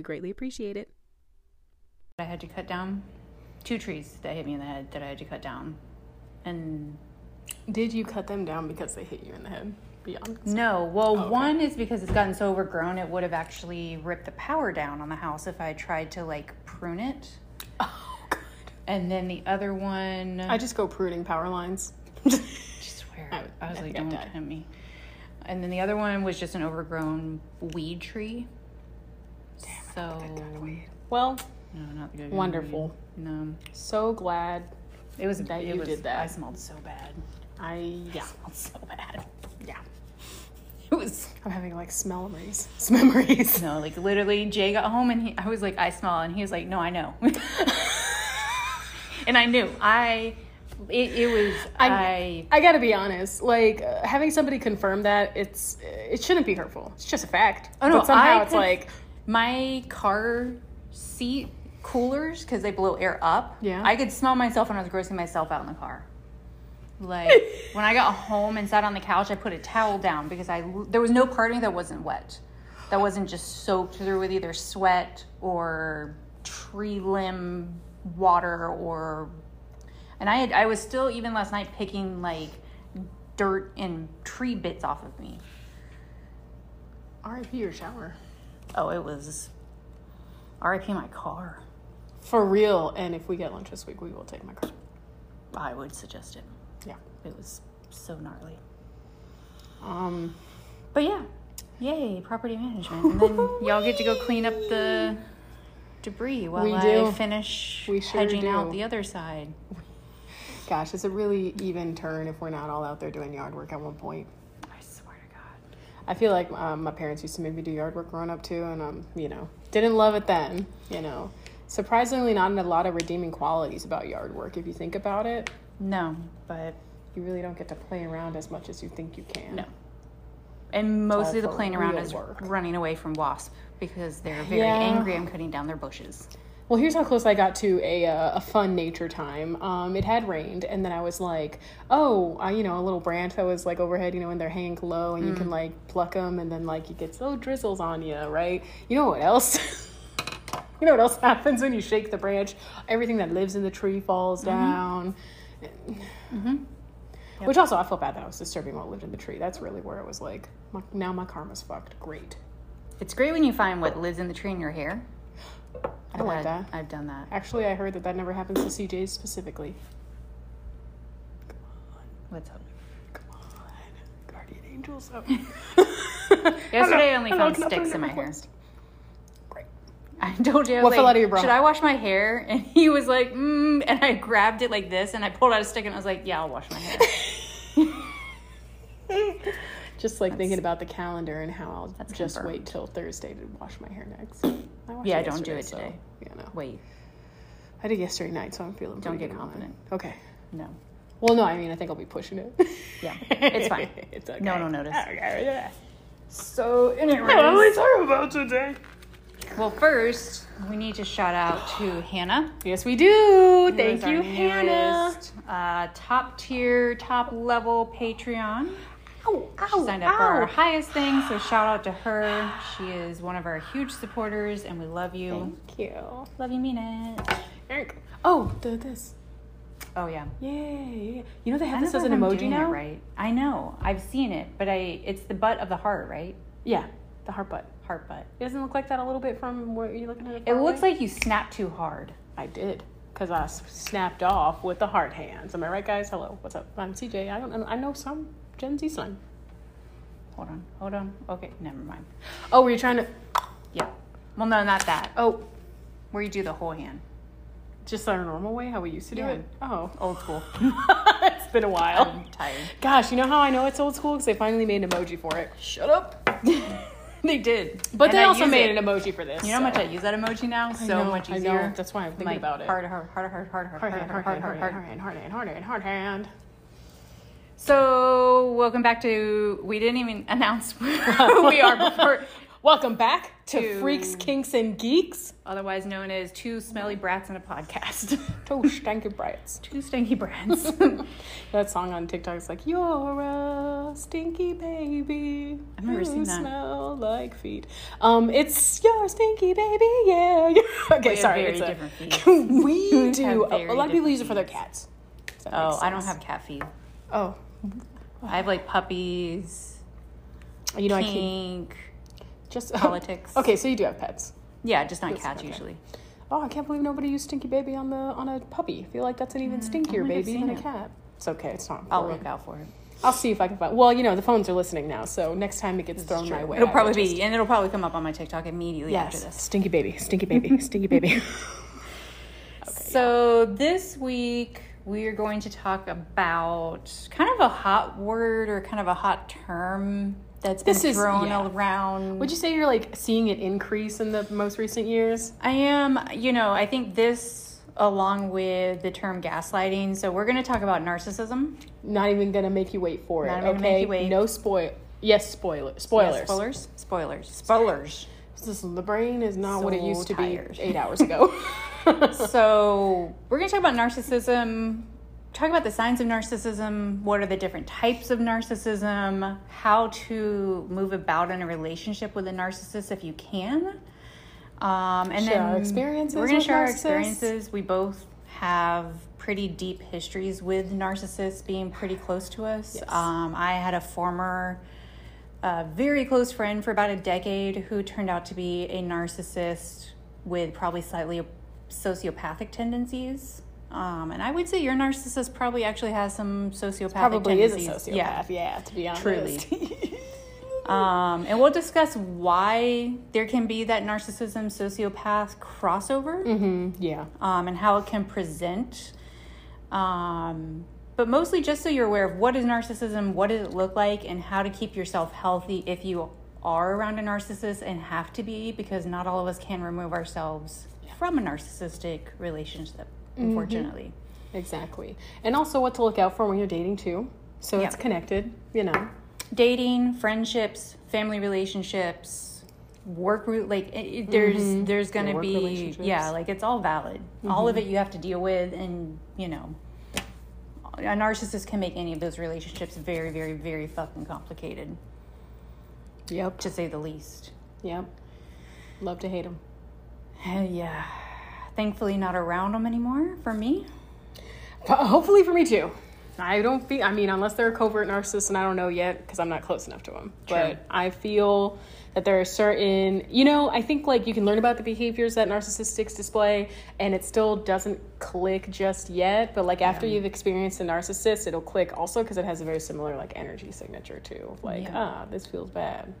We greatly appreciate it. I had to cut down two trees that hit me in the head that I had to cut down. And Did you cut them down because they hit you in the head? Beyond. no, well, oh, okay. one is because it's gotten so overgrown, it would have actually ripped the power down on the house if I tried to like prune it. Oh, God. And then the other one, I just go pruning power lines. I swear, I I was I like, don't die. tempt me. And then the other one was just an overgrown weed tree. So, Well, no, not the good. Wonderful. weed. No, so glad it was That it you was, did that. I smelled so bad. I yeah smelled so bad. yeah. It was I'm having like smell memories. Memories. no, like literally. Jay got home and he, I was like, I smell, and he was like, No, I know. and I knew. I it, it was I- I, I gotta be honest. Like uh, having somebody confirm that it's it shouldn't be hurtful. It's just a fact. Oh, no, but somehow I it's could- like my car seat coolers because they blow air up. Yeah. I could smell myself when I was grossing myself out in the car. Like when I got home and sat on the couch, I put a towel down because I there was no part of me that wasn't wet, that wasn't just soaked through with either sweat or tree limb water or. And I had I was still even last night picking like dirt and tree bits off of me. R.I.P. your shower Oh, it was. RIP my car. for real. And if we get lunch this week, we will take my car. I would suggest it. Yeah. It was so gnarly. Um. But yeah, yay, property management. And then y'all get to go clean up the debris while We I finish We sure hedging out the other side. Gosh, it's a really even turn if we're not all out there doing yard work at one point. I swear to God. I feel like um, my parents used to make me do yard work growing up too, and um, you know, didn't love it then. You know, surprisingly, not a lot of redeeming qualities about yard work if you think about it. No, but You really don't get to play around as much as you think you can. no. And mostly the playing around is work. running away from wasp because they're very Yeah. angry I'm cutting down their bushes. Well, here's how close I got to a uh, a fun nature time. Um, it had rained, and then I was like, oh, I, you know, a little branch that was like overhead, you know, and they're hanging low, and you can like pluck them, and then like you get little drizzles on you, right? You know what else? you know what else happens when you shake the branch? Everything that lives in the tree falls down. Which also, I felt bad that I was disturbing what lived in the tree. That's really where it was like, my, now my karma's fucked. Great. It's great when you find what lives in the tree in your hair. I don't like I've that. I've done that. Actually, I heard that that never happens to CJs specifically. What's up? Come on, guardian angels. Oh. Yesterday I only Hello, found can sticks in in my hair. request? Great. I told you. I was What like, fell out of your bra? Should I wash my hair? And he was like, mm, and I grabbed it like this, and I pulled out a stick, and I was like, yeah, I'll wash my hair. Just like thinking about the calendar and how I'll That's just confirmed. wait till Thursday to wash my hair next. I Yeah, don't do it today. So, you know, Wait, I did yesterday night, so I'm feeling. Don't get confident. Okay. no, Well, no, I mean, I think I'll be pushing it. Yeah, it's fine. it's okay. no one will notice. Okay, yeah. So, What are we talking about today? well, first we need to shout out to Hannah. Yes, we do. Thank you, Hannah. Uh, top tier, top level Patreon. Ow, She signed up for our highest thing, so shout out to her. She is one of our huge supporters, and we love you. Thank you. Love you, mean it. Eric. Oh, the this. Oh yeah. Yay. You know they have this as an emoji now? right? I know. I've seen it, but I it's the butt of the heart, right? Yeah, the heart butt. Heart butt. It doesn't look like that a little bit from where you're looking at it. It looks away? like you snapped too hard. I did because I snapped off with the heart hands. Am I right, guys? Hello, what's up? I'm CJ. I don't. I know some Gen Z slang. Hold on. Hold on. Okay, never mind. Oh, were you trying to? Yeah. Well, no, not that. Oh, Where you do the whole hand. just our normal way, how we used to do Yeah. it. Oh, Old school. it's been a while. I'm tired. Gosh, you know how I know it's old school? Because they finally made an emoji for it. Shut up. they did. But And they I also made it. an emoji for this. You know how much. I use that emoji now? So know, much I know. easier. That's why I'm thinking My about it. Hard, hard, hard, hard, hard, hard, Hard hard, hand, hard, hard hard, hand, hard, hard hand, hard hand, hard hand, hard hand. So, welcome back to. We didn't even announce who we are before. Welcome back to, To- Freaks, Kinks, and Geeks. Otherwise known as two smelly brats in a podcast. Two stanky Brats. two stinky brats. That song on TikTok is like, "You're a stinky baby. I've never you seen that. Smell like feet." Um, it's your stinky baby, yeah. okay, sorry, it's a- we do. A, a lot of people use it for their cats. Oh, I don't have cat feet. Oh, I have like puppies, you know, I keep kink, just politics. okay, so you do have pets. Yeah, just not Yes, cats okay. usually. Oh, I can't believe nobody used stinky baby on the on a puppy. I feel like that's an even stinkier Mm, think I've baby than seen a cat. It's okay. It's not. I'll look out for it. I'll see if I can find. Well, you know, the phones are listening now, so next time it gets thrown my way, It'll I probably just- be, and it'll probably come up on my TikTok immediately after this. stinky baby, stinky baby, stinky baby. okay, So this week we are going to talk about kind of a hot word or kind of a hot term that's This been is- thrown yeah. around. Would you say you're like seeing it increase in the most recent years? I am, you know, I think this along with the term gaslighting. So we're going to talk about narcissism. Not even gonna make you wait for Not it. okay, gonna make you wait. no spoil. Yes, spoiler. Spoilers. Yeah, spoilers. Spoilers. Spoilers. Listen, the brain is not what it So used to tired. be eight hours ago. so we're going to talk about narcissism. Talk about the signs of narcissism. What are the different types of narcissism? How to move about in a relationship with a narcissist if you can. Um, and Share then our experiences we're going to share our experiences. We both have pretty deep histories with narcissists being pretty close to us. Yes. um, i had a former a very close friend for about a decade who turned out to be a narcissist with probably slightly sociopathic tendencies. Um, and I would say your narcissist probably actually has some sociopathic Probably is a sociopath. Yeah, yeah to be honest. Truly. Um, and we'll discuss why there can be that narcissism sociopath crossover hmm Yeah. um, and how it can present. Um, but mostly just so you're aware of what is narcissism, what does it look like, and how to keep yourself healthy if you are around a narcissist and have to be, because not all of us can remove ourselves from a narcissistic relationship, mm-hmm. unfortunately. Exactly. And also what to look out for when you're dating too. So it's connected, you know. Dating, friendships, family relationships. Work route like it, it- there's mm-hmm. there's gonna work be yeah like it's all valid all of mm-hmm. it you have to deal with and you know a narcissist can make any of those relationships very, very, very fucking complicated, Yep. to say the least. Yep. Love to hate them. Yeah. Thankfully, not around them anymore for me. Hopefully for me too. I don't feel, I mean, unless they're a covert narcissist, and I don't know yet because I'm not close enough to them. True. But I feel that there are certain, you know, I think like you can learn about the behaviors that narcissists display, and it still doesn't click just yet. But like after you've experienced a narcissist, it'll click also because it has a very similar like energy signature too. Like, Yeah. ah, this feels bad.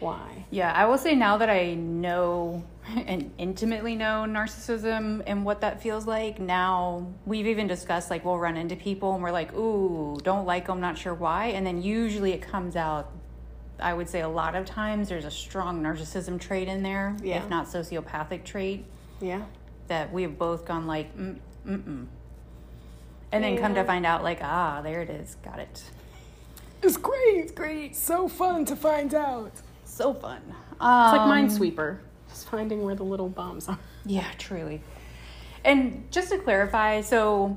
Why? Yeah, I will say now that I know and intimately know narcissism and what that feels like, now we've even discussed like we'll run into people and we're like, ooh, don't like them, not sure why. And then usually it comes out, I would say a lot of times there's a strong narcissism trait in there, Yeah. if not sociopathic trait, Yeah. that we've both gone like, mm, mm-mm. And then come to find out, like, ah, there it is, got it. It's great. It's great. So fun to find out. So fun. Um, it's like Um, Minesweeper, just finding where the little bombs are. Yeah, truly. And just to clarify, so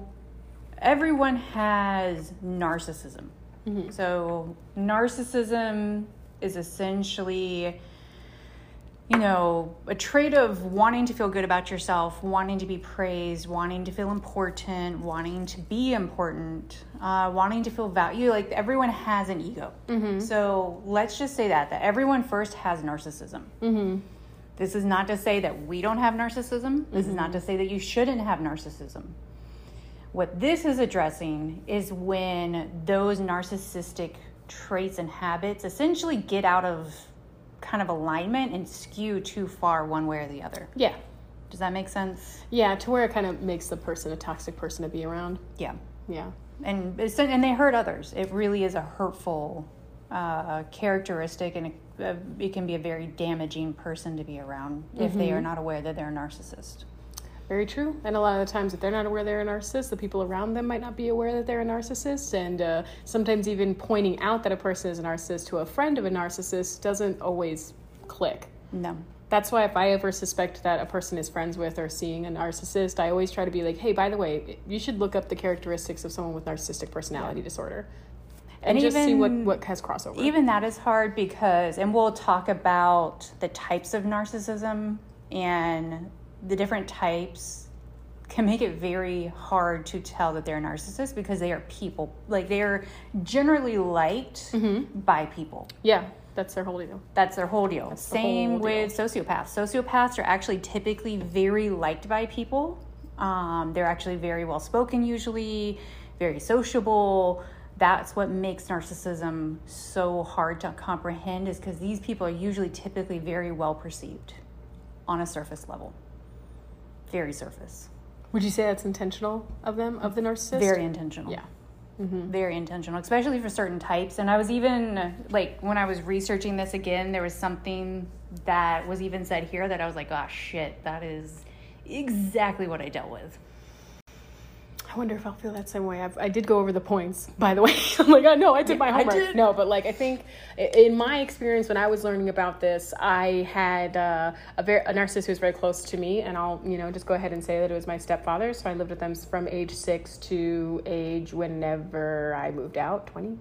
everyone has narcissism. Mm-hmm. So narcissism is essentially you know, a trait of wanting to feel good about yourself, wanting to be praised, wanting to feel important, wanting to be important, uh, wanting to feel value. Like everyone has an ego. Mm-hmm. So let's just say that that everyone first has narcissism. Mm-hmm. This is not to say that we don't have narcissism. This is not to say that you shouldn't have narcissism. What this is addressing is when those narcissistic traits and habits essentially get out of kind of alignment and skew too far one way or the other. Yeah. Does that make sense? Yeah, to where it kind of makes the person a toxic person to be around. Yeah. Yeah. And and they hurt others. It really is a hurtful uh, characteristic and a a, it can be a very damaging person to be around if they are not aware that they're a narcissist. Very true. And a lot of the times, if they're not aware they're a narcissist, the people around them might not be aware that they're a narcissist. And uh, sometimes even pointing out that a person is a narcissist to a friend of a narcissist doesn't always click. No. That's why if I ever suspect that a person is friends with or seeing a narcissist, I always try to be like, hey, by the way, you should look up the characteristics of someone with narcissistic personality disorder. And, And just see what, what has crossover. Even that is hard because, and we'll talk about the types of narcissism and the different types can make it very hard to tell that they're narcissists because they are people. Like they are generally liked by people. yeah, that's their whole deal. That's their whole deal. the Same whole deal. with sociopaths. Sociopaths are actually typically very liked by people. Um, they're actually very well spoken, usually, very sociable. That's what makes narcissism so hard to comprehend, is because these people are usually typically very well perceived on a surface level. Very surface. Would you say that's intentional of them, of the narcissist? Very intentional. Yeah. Mm-hmm. Mm-hmm. very intentional, especially for certain types. And I was even like when I was researching this again, there was something that was even said here that I was like, "Oh shit, that is exactly what I dealt with." I wonder if I'll feel that same way. I've, I did go over the points, by the way. I'm like, oh, no, I did my I homework. did. No, but like, I think in my experience when I was learning about this, I had uh, a very a narcissist who was very close to me, and I'll you know just go ahead and say that it was my stepfather. So I lived with them from age six to age whenever I moved out, twenty.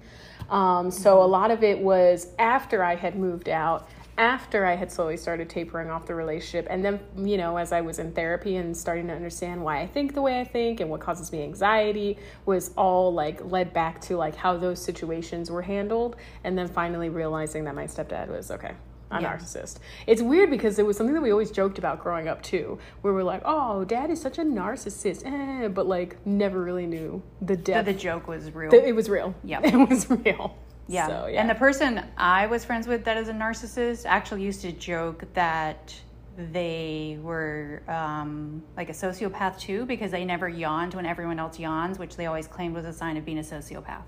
Um, so a lot of it was after I had moved out after I had slowly started tapering off the relationship, and then, you know, as I was in therapy and starting to understand why I think the way I think and what causes me anxiety, was all like led back to like how those situations were handled, and then finally realizing that my stepdad was okay. A Yeah. narcissist. It's weird because it was something that we always joked about growing up too, where we're like, "Oh, dad is such a narcissist," eh, but like never really knew the But depth. the joke was real. that it was real. Yep. it was real. Yeah. So, yeah. And the person I was friends with that is a narcissist actually used to joke that they were um, like a sociopath too because they never yawned when everyone else yawns, which they always claimed was a sign of being a sociopath.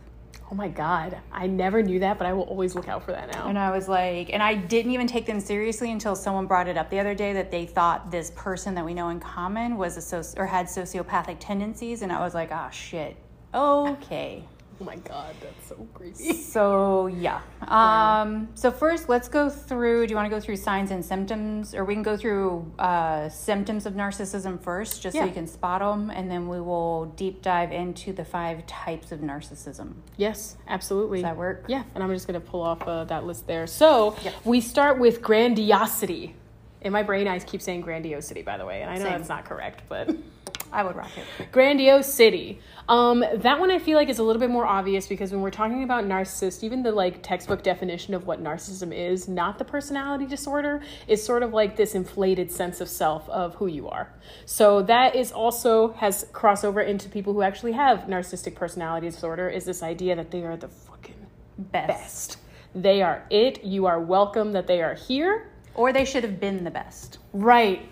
Oh my god, I never knew that, but I will always look out for that now. And I was like, and I didn't even take them seriously until someone brought it up the other day that they thought this person that we know in common was a soci- or had sociopathic tendencies, and I was like, ah, shit. Okay. Oh my god, that's so creepy. So yeah. Um, so first, let's go through. Do you want to go through signs and symptoms, or we can go through uh, symptoms of narcissism first, just so Yeah. you can spot them, and then we will deep dive into the five types of narcissism. Yes, absolutely. Does that work? Yeah, and I'm just gonna pull off uh, that list there. So Yep. we start with grandiosity. In my brain, I keep saying grandiosity, by the way, and I know Same. that's not correct, but I would rock it. grandiosity. Um, that one I feel like is a little bit more obvious because when we're talking about narcissist, even the like textbook definition of what narcissism is, not the personality disorder, is sort of like this inflated sense of self of who you are. So that is also has crossover into people who actually have narcissistic personality disorder. Is this idea that they are the fucking Best. best. They are it. You are welcome that they are here. Or they should have been the best. Right.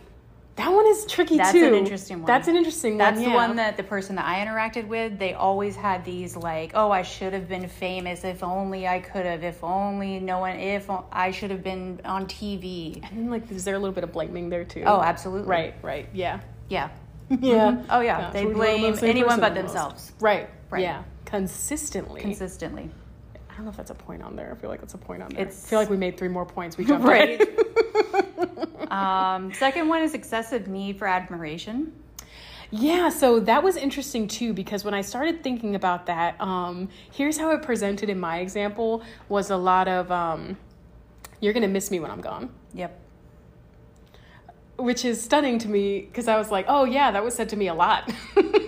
That one is tricky That's too. That's an interesting one. That's an interesting That's one. That's the yeah. one that the person that I interacted with, they always had these like, oh, I should have been famous. If only I could have. If only no one. If I should have been on TV. And like, is there a little bit of blaming there too? Oh, absolutely. Right, right, yeah. Yeah. Yeah. Mm-hmm. Oh yeah. They so we're talking about blame anyone but almost. themselves Right, Right. Yeah. Consistently. consistently. I don't know if that's a point on there. I feel like that's a point on there. It's- I feel like we made three more points. We jumped Right. right. Um, second one is excessive need for admiration. Yeah, so that was interesting too because when I started thinking about that, um, here's how it presented in my example was a lot of um, you're gonna miss me when I'm gone. Yep. Which is stunning to me because I was like, oh yeah, that was said to me a lot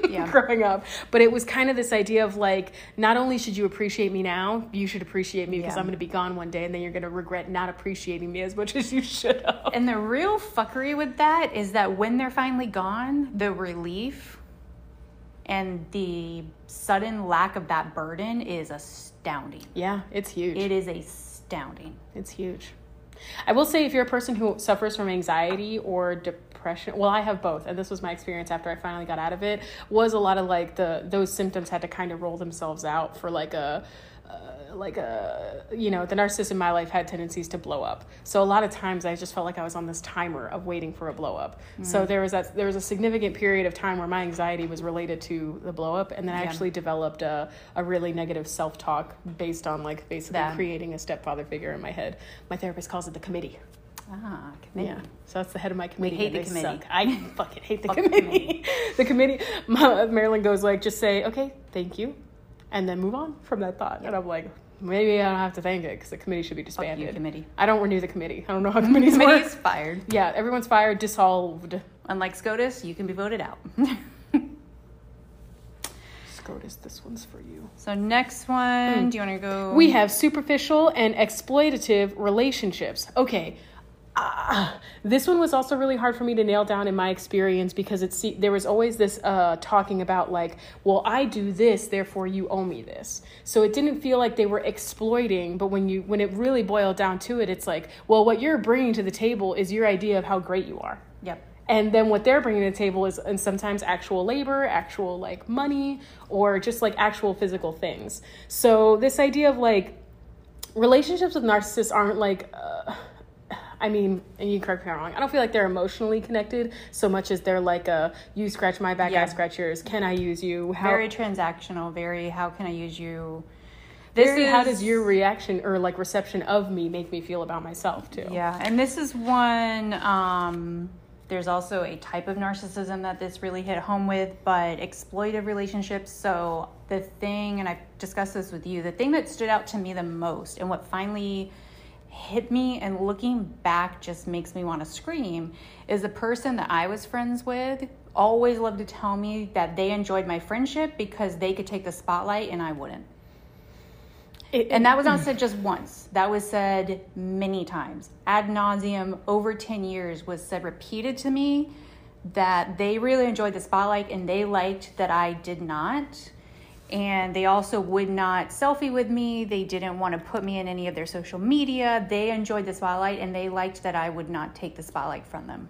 Yeah. growing up. But it was kind of this idea of like, not only should you appreciate me now, you should appreciate me because Yeah. I'm going to be gone one day, and then you're going to regret not appreciating me as much as you should have. And the real fuckery with that is that when they're finally gone, the relief and the sudden lack of that burden is astounding. Yeah, it's huge. It is astounding. It's huge. I will say, if you're a person who suffers from anxiety or depression, well, I have both, and this was my experience after I finally got out of it. Was a lot of like the those symptoms had to kind of roll themselves out for like a. Uh, like a you know the narcissist in my life had tendencies to blow up so a lot of times i just felt like i was on this timer of waiting for a blow up Mm. so there was that there was a significant period of time where my anxiety was related to the blow up and then i actually developed a, a really negative self-talk based on like basically creating a stepfather figure in my head my therapist calls it the committee Ah, committee. yeah, so that's the head of my committee. We hate the committee. Suck. I fucking hate the committee. the committee. Marilyn goes like, just say okay, thank you, and then move on from that thought. And I'm like, maybe I don't have to thank it because the committee should be Fuck you, committee. I don't renew the committee. I don't know how committees Committee work. is fired. Yeah, everyone's fired, dissolved. Unlike SCOTUS, you can be voted out. SCOTUS, this one's for you. so next one, hmm. do you want to go? We have superficial and exploitative relationships. Okay. Ah, this one was also really hard for me to nail down in my experience because it's there was always this uh, talking about like, well, I do this, therefore you owe me this. So it didn't feel like they were exploiting, but when you when it really boiled down to it, it's like, well, what you're bringing to the table is your idea of how great you are. Yep. And then what they're bringing to the table is and sometimes actual labor, actual like money, or just like actual physical things. So this idea of like relationships with narcissists aren't like. Uh, I mean, and you can correct me if I'm wrong. I don't feel like they're emotionally connected so much as they're like a you scratch my back, I scratch yours. Can I use you? How, Very transactional. Very. How can I use you? This very, how does your reaction or like reception of me make me feel about myself too? Yeah, and this is one. Um, there's also a type of narcissism that this really hit home with, but exploitive relationships. So the thing, and I've discussed this with you, the thing that stood out to me the most, and what finally hit me, and looking back just makes me want to scream, is the person that I was friends with always loved to tell me that they enjoyed my friendship because they could take the spotlight and I wouldn't. It- And that was not said just once. That was said many times. Ad nauseum, over 10 years, was said repeated to me that they really enjoyed the spotlight and they liked that I did not. And they also would not selfie with me. They didn't want to put me in any of their social media. They enjoyed the spotlight and they liked that I would not take the spotlight from them.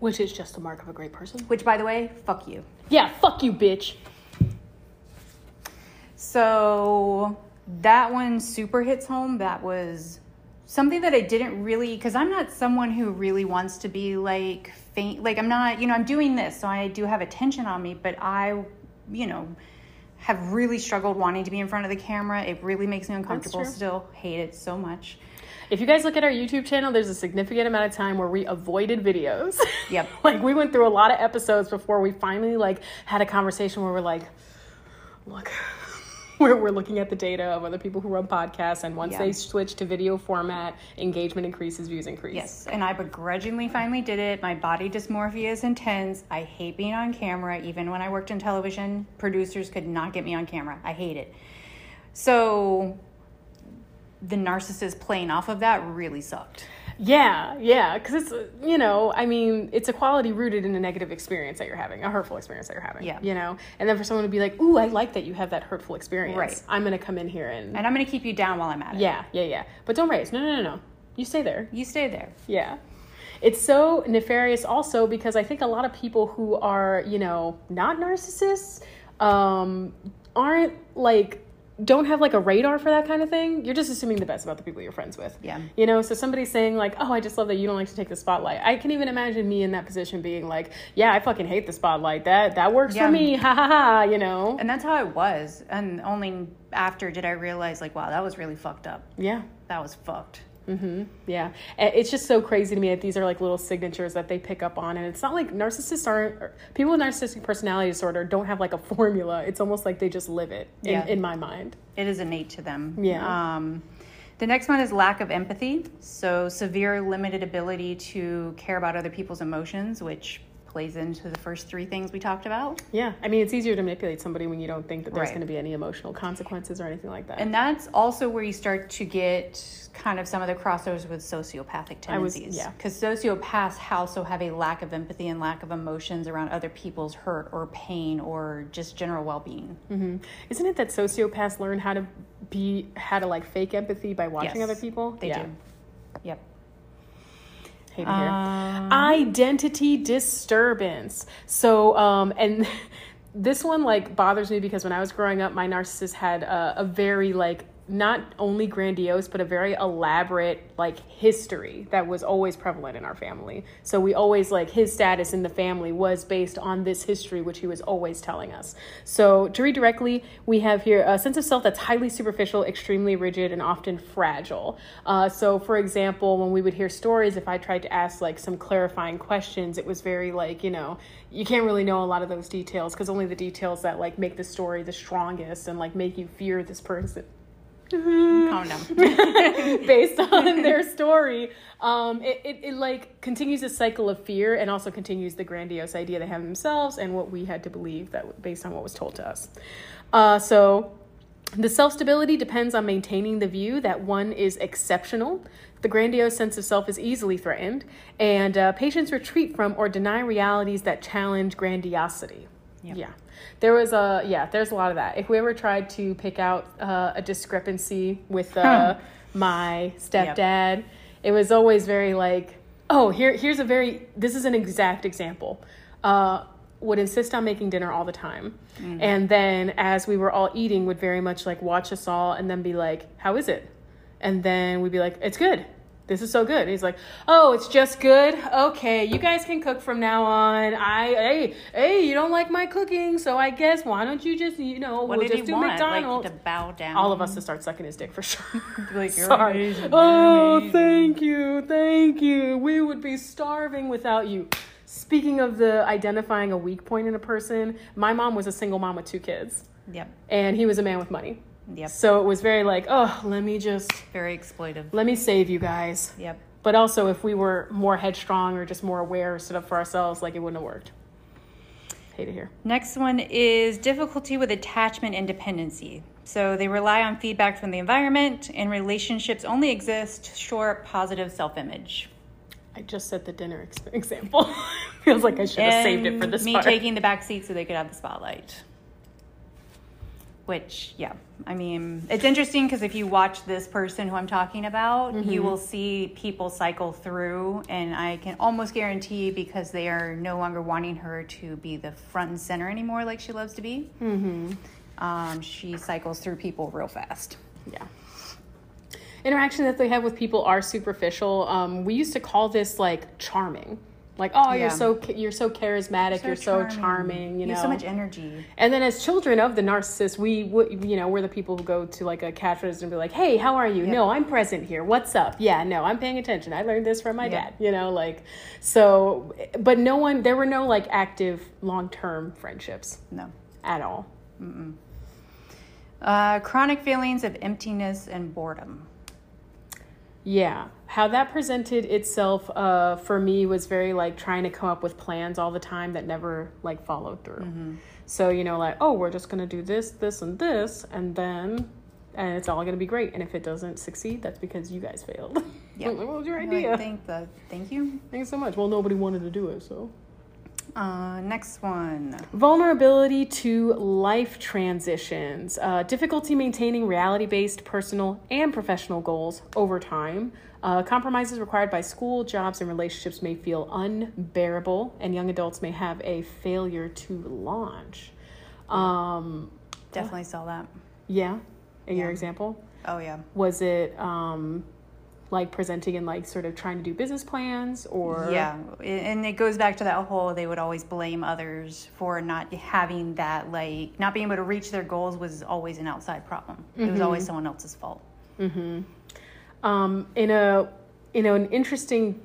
which is just a mark of a great person. Which, by the way, fuck you. Yeah, fuck you, bitch. So that one super hits home. That was something that I didn't really, because I'm not someone who really wants to be like faint. Like I'm not, you know, I'm doing this, so I do have attention on me, but I, you know, have really struggled wanting to be in front of the camera. It really makes me uncomfortable. Still hate it so much. If you guys look at our YouTube channel, there's a significant amount of time where we avoided videos. Yep. like we went through a lot of episodes before we finally like had a conversation where we're like, look, where we're looking at the data of other people who run podcasts, and once Yeah. they switch to video format, engagement increases, views increase. Yes, and I begrudgingly finally did it. My body dysmorphia is intense. I hate being on camera. Even when I worked in television, producers could not get me on camera. I hate it. So the narcissist playing off of that really sucked. Yeah, yeah, because it's you know, I mean, it's a quality rooted in a negative experience that you're having, a hurtful experience that you're having. Yeah. you know, and then for someone to be like, "Ooh, I like that you have that hurtful experience. Right. I'm gonna come in here and, And I'm going to keep you down while I'm at it. yeah, yeah, yeah, but don't raise. No, no, no, no. You stay there. You stay there. Yeah. It's so nefarious also because I think a lot of people who are, you know, not narcissists um, aren't like, don't have like a radar for that kind of thing. You're just assuming the best about the people you're friends with. Yeah. You know, so somebody saying like, oh, I just love that you don't like to take the spotlight. I can even imagine me in that position being like, yeah, I fucking hate the spotlight. That that works Yeah. for me. Ha ha ha. You know. And that's how I was. And only after did I realize, like, wow, that was really fucked up. Yeah. That was fucked. Hmm Yeah, it's just so crazy to me that these are like little signatures that they pick up on, and it's not like narcissists aren't people with narcissistic personality disorder don't have like a formula. It's almost like they just live it in, Yeah. in my mind. It is innate to them. Yeah. Um, the next one is lack of empathy. So, severe limited ability to care about other people's emotions, which plays into the first three things we talked about. Yeah, I mean it's easier to manipulate somebody when you don't think that there's Right. going to be any emotional consequences or anything like that. And that's also where you start to get kind of some of the crossovers with sociopathic I was- tendencies. yeah. Because sociopaths also have a lack of empathy and lack of emotions around other people's hurt or pain or just general well being. hmm Isn't it that sociopaths learn how to be how to like fake empathy by watching Yes, other people? They yeah. do. Yep. Hear. Um, identity disturbance. So, um, and this one like bothers me because when I was growing up, my narcissist had a, a very like not only grandiose but a very elaborate like history that was always prevalent in our family. So we always like his status in the family was based on this history which he was always telling us. So to read directly we have here a sense of self that's highly superficial extremely rigid and often fragile. Uh, so for example when we would hear stories if i tried to ask like some clarifying questions it was very like you know you can't really know a lot of those details because only the details that like make the story the strongest and like make you fear this person Calm down. based on their story um, it, it, it like continues a cycle of fear and also continues the grandiose idea they have themselves and what we had to believe that based on what was told to us uh, so the self stability depends on maintaining the view that one is exceptional. The grandiose sense of self is easily threatened, and uh, patients retreat from or deny realities that challenge grandiosity. Yep. Yeah. There was a, yeah, there's a lot of that. If we ever tried to pick out uh, a discrepancy with uh, my stepdad, it was always very like, oh, here, here's a very, this is an exact example. Uh, would insist on making dinner all the time. And then as we were all eating, would very much like watch us all and then be like, how is it? And then we'd be like, it's good. This is so good. And he's like, oh, it's just good. Okay, you guys can cook from now on. I, hey, hey, you don't like my cooking, so I guess why don't you just, you know, What we'll just do want? McDonald's. Like to bow down. all of us to start sucking his dick for sure. Like, you're Sorry. amazing, Oh, amazing. thank you, thank you. We would be starving without you. Speaking of the identifying a weak point in a person, my mom was a single mom with two kids, Yep. and he was a man with money. Yep. So it was very like, oh, let me just Very exploitive. let me save you guys. Yep. But also, if we were more headstrong or just more aware or stood up for ourselves, like it wouldn't have worked. Hate to hear. Next one is difficulty with attachment and dependency. So they rely on feedback from the environment, and relationships only exist short positive self image. I just said the dinner ex- example. Feels like I should have saved it for this one. me part. taking the back seat so they could have the spotlight. Which, yeah, I mean, it's interesting because if you watch this person who I'm talking about, Mm-hmm. you will see people cycle through, and I can almost guarantee because they are no longer wanting her to be the front and center anymore, like she loves to be. Mm-hmm. Um, she cycles through people real fast. Yeah. Interaction that they have with people are superficial. Um, we used to call this like charming. Like, oh, you're so you're so charismatic, you're so charming, you know. have so much energy. and then as children of the narcissist, we would, you know, we're the people who go to like a cash register and be like, "Hey, how are you? No, I'm present here. What's up? Yeah, no, I'm paying attention. I learned this from my Yeah. dad." You know, like, so, but no one, there were no like active long term friendships No. at all. Uh, chronic feelings of emptiness and boredom. Yeah, how that presented itself uh, for me was very like trying to come up with plans all the time that never like followed through. So you know, like oh, we're just gonna do this, this, and this, and then and it's all gonna be great. And if it doesn't succeed, that's because you guys failed. Yeah. what was your idea? think that. Thank you. Thanks so much. Well, nobody wanted to do it, so. Uh, next one. Vulnerability to life transitions, uh, difficulty maintaining reality based personal and professional goals over time. Uh, compromises required by school, jobs, and relationships may feel unbearable, and young adults may have a failure to launch. Um, Definitely saw that. yeah, in your example, Oh yeah. was it um, like presenting and like sort of trying to do business plans or? Yeah, and it goes back to that whole they would always blame others for not having that like not being able to reach their goals was always an outside problem. It was always mm-hmm. someone else's fault. Mm-hmm. um, in a you know an interesting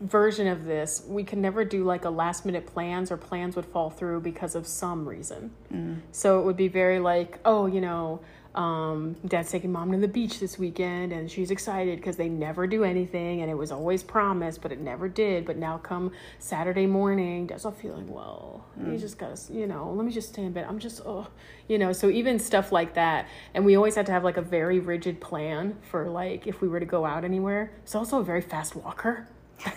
version of this we could never do like a last minute plans or plans would fall through because of some reason. Mm. So it would be very like oh you know um, dad's taking mom to the beach this weekend and she's excited because they never do anything and it was always promised but it never did. But now come saturday morning dad's not feeling well you just gotta you know let me just stay in bed. I'm just oh you know so even stuff like that and we always had to have like a very rigid plan for like if we were to go out anywhere. It's also a very fast walker.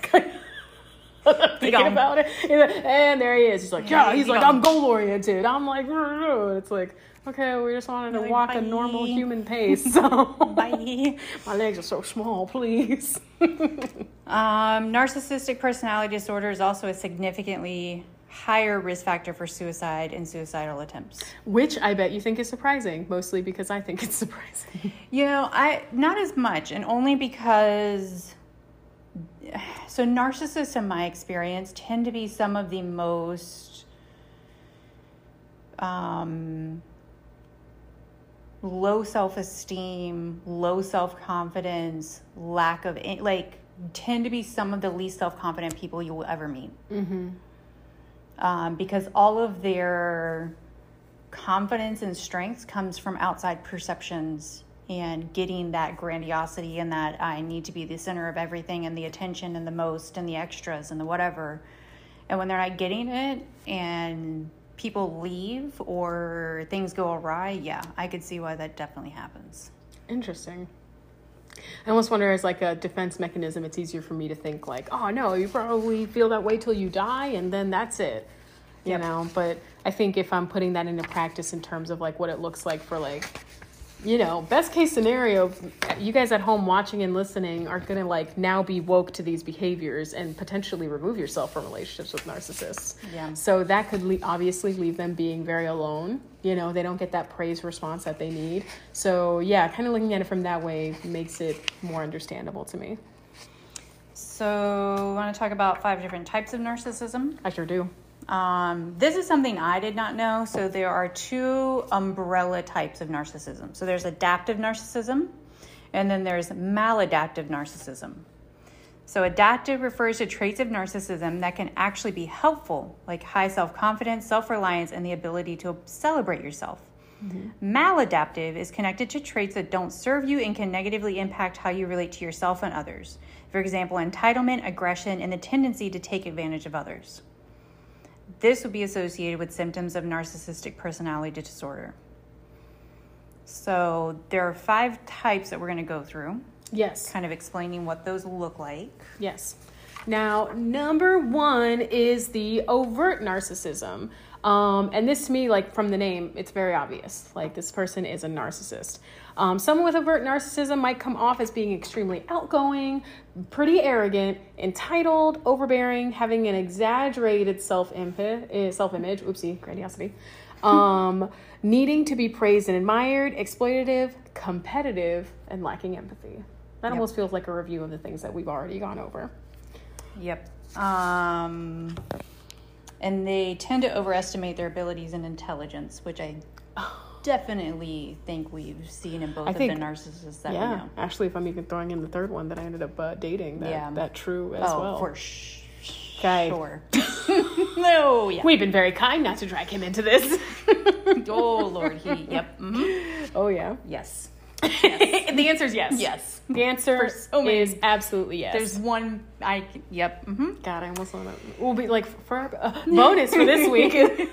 Thinking about it. And there he is. He's like yeah Yeah, he's he like gone. i'm goal oriented i'm like it's like okay we just wanted to Like, walk a normal human pace so Bye. my legs are so small please Um, narcissistic personality disorder is also a significantly higher risk factor for suicide and suicidal attempts. Which I bet you think is surprising, mostly because I think it's surprising. You know, I not as much, and only because so narcissists in my experience tend to be some of the most um, low self-esteem low self-confidence lack of like tend to be some of the least self-confident people you will ever meet mm-hmm. um, because all of their confidence and strength comes from outside perceptions and getting that grandiosity and that I need to be the center of everything and the attention and the most and the extras and the whatever. And when they're not getting it and people leave or things go awry, yeah, I could see why that definitely happens. Interesting. I almost wonder as like a defense mechanism, it's easier for me to think like, oh no, you probably feel that way till you die and then that's it. You yep. know, but I think if I'm putting that into practice in terms of like what it looks like for like you know, best case scenario, you guys at home watching and listening are going to like now be woke to these behaviors and potentially remove yourself from relationships with narcissists. Yeah. So that could le- obviously leave them being very alone. You know, they don't get that praise response that they need. So, yeah, kind of looking at it from that way makes it more understandable to me. So, want to talk about five different types of narcissism. I sure do. Um, this is something I did not know. So there are two umbrella types of narcissism. So there's adaptive narcissism, and then there's maladaptive narcissism. So adaptive refers to traits of narcissism that can actually be helpful, like high self confidence, self reliance, and the ability to celebrate yourself. Mm-hmm. Maladaptive is connected to traits that don't serve you and can negatively impact how you relate to yourself and others. For example, entitlement, aggression, and the tendency to take advantage of others. This would be associated with symptoms of narcissistic personality disorder. So there are five types that we're going to go through. Yes. Kind of explaining what those look like. Yes. Now, number one is the overt narcissism. Um, and this to me, like from the name, it's very obvious. Like this person is a narcissist. Um, someone with overt narcissism might come off as being extremely outgoing, pretty arrogant, entitled, overbearing, having an exaggerated self eh, image. Oopsie, grandiosity. Um, needing to be praised and admired, exploitative, competitive, and lacking empathy. That yep. almost feels like a review of the things that we've already gone over. Yep. Um, and they tend to overestimate their abilities and intelligence, which I definitely think we've seen in both I of think, the narcissists that yeah, we know. Actually, if I'm even throwing in the third one that I ended up uh, dating, that, yeah. that true as oh, well. for sh- sure. no, yeah. We've been very kind not to drag him into this. oh, Lord, he, yep. Mm-hmm. Oh, yeah. Yes. Yes. the answer is yes. Yes. The answer so is absolutely yes. There's one. I yep. Mm-hmm. God, I almost want to. We'll be like for our uh, bonus for this week.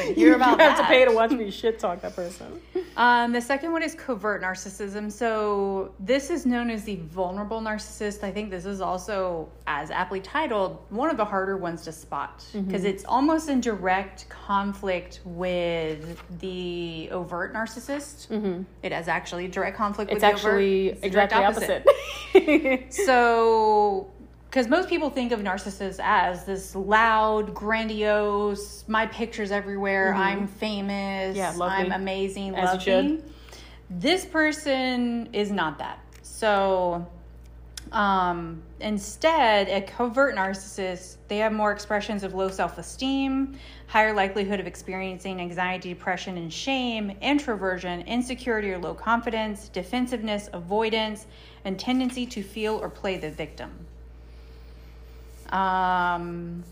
You're about you have that. to pay to watch me shit talk that person. Um, the second one is covert narcissism. So this is known as the vulnerable narcissist. I think this is also, as aptly titled, one of the harder ones to spot because mm-hmm. it's almost in direct conflict with the overt narcissist. Mm-hmm. It has actually direct conflict. It's with actually the overt. It's exactly opposite. opposite. so because most people think of narcissists as this loud, grandiose, my pictures everywhere, mm-hmm. I'm famous, yeah, I'm amazing, as loving. This person is not that. So um, instead, a covert narcissist, they have more expressions of low self esteem, higher likelihood of experiencing anxiety, depression, and shame, introversion, insecurity or low confidence, defensiveness, avoidance, and tendency to feel or play the victim. Um,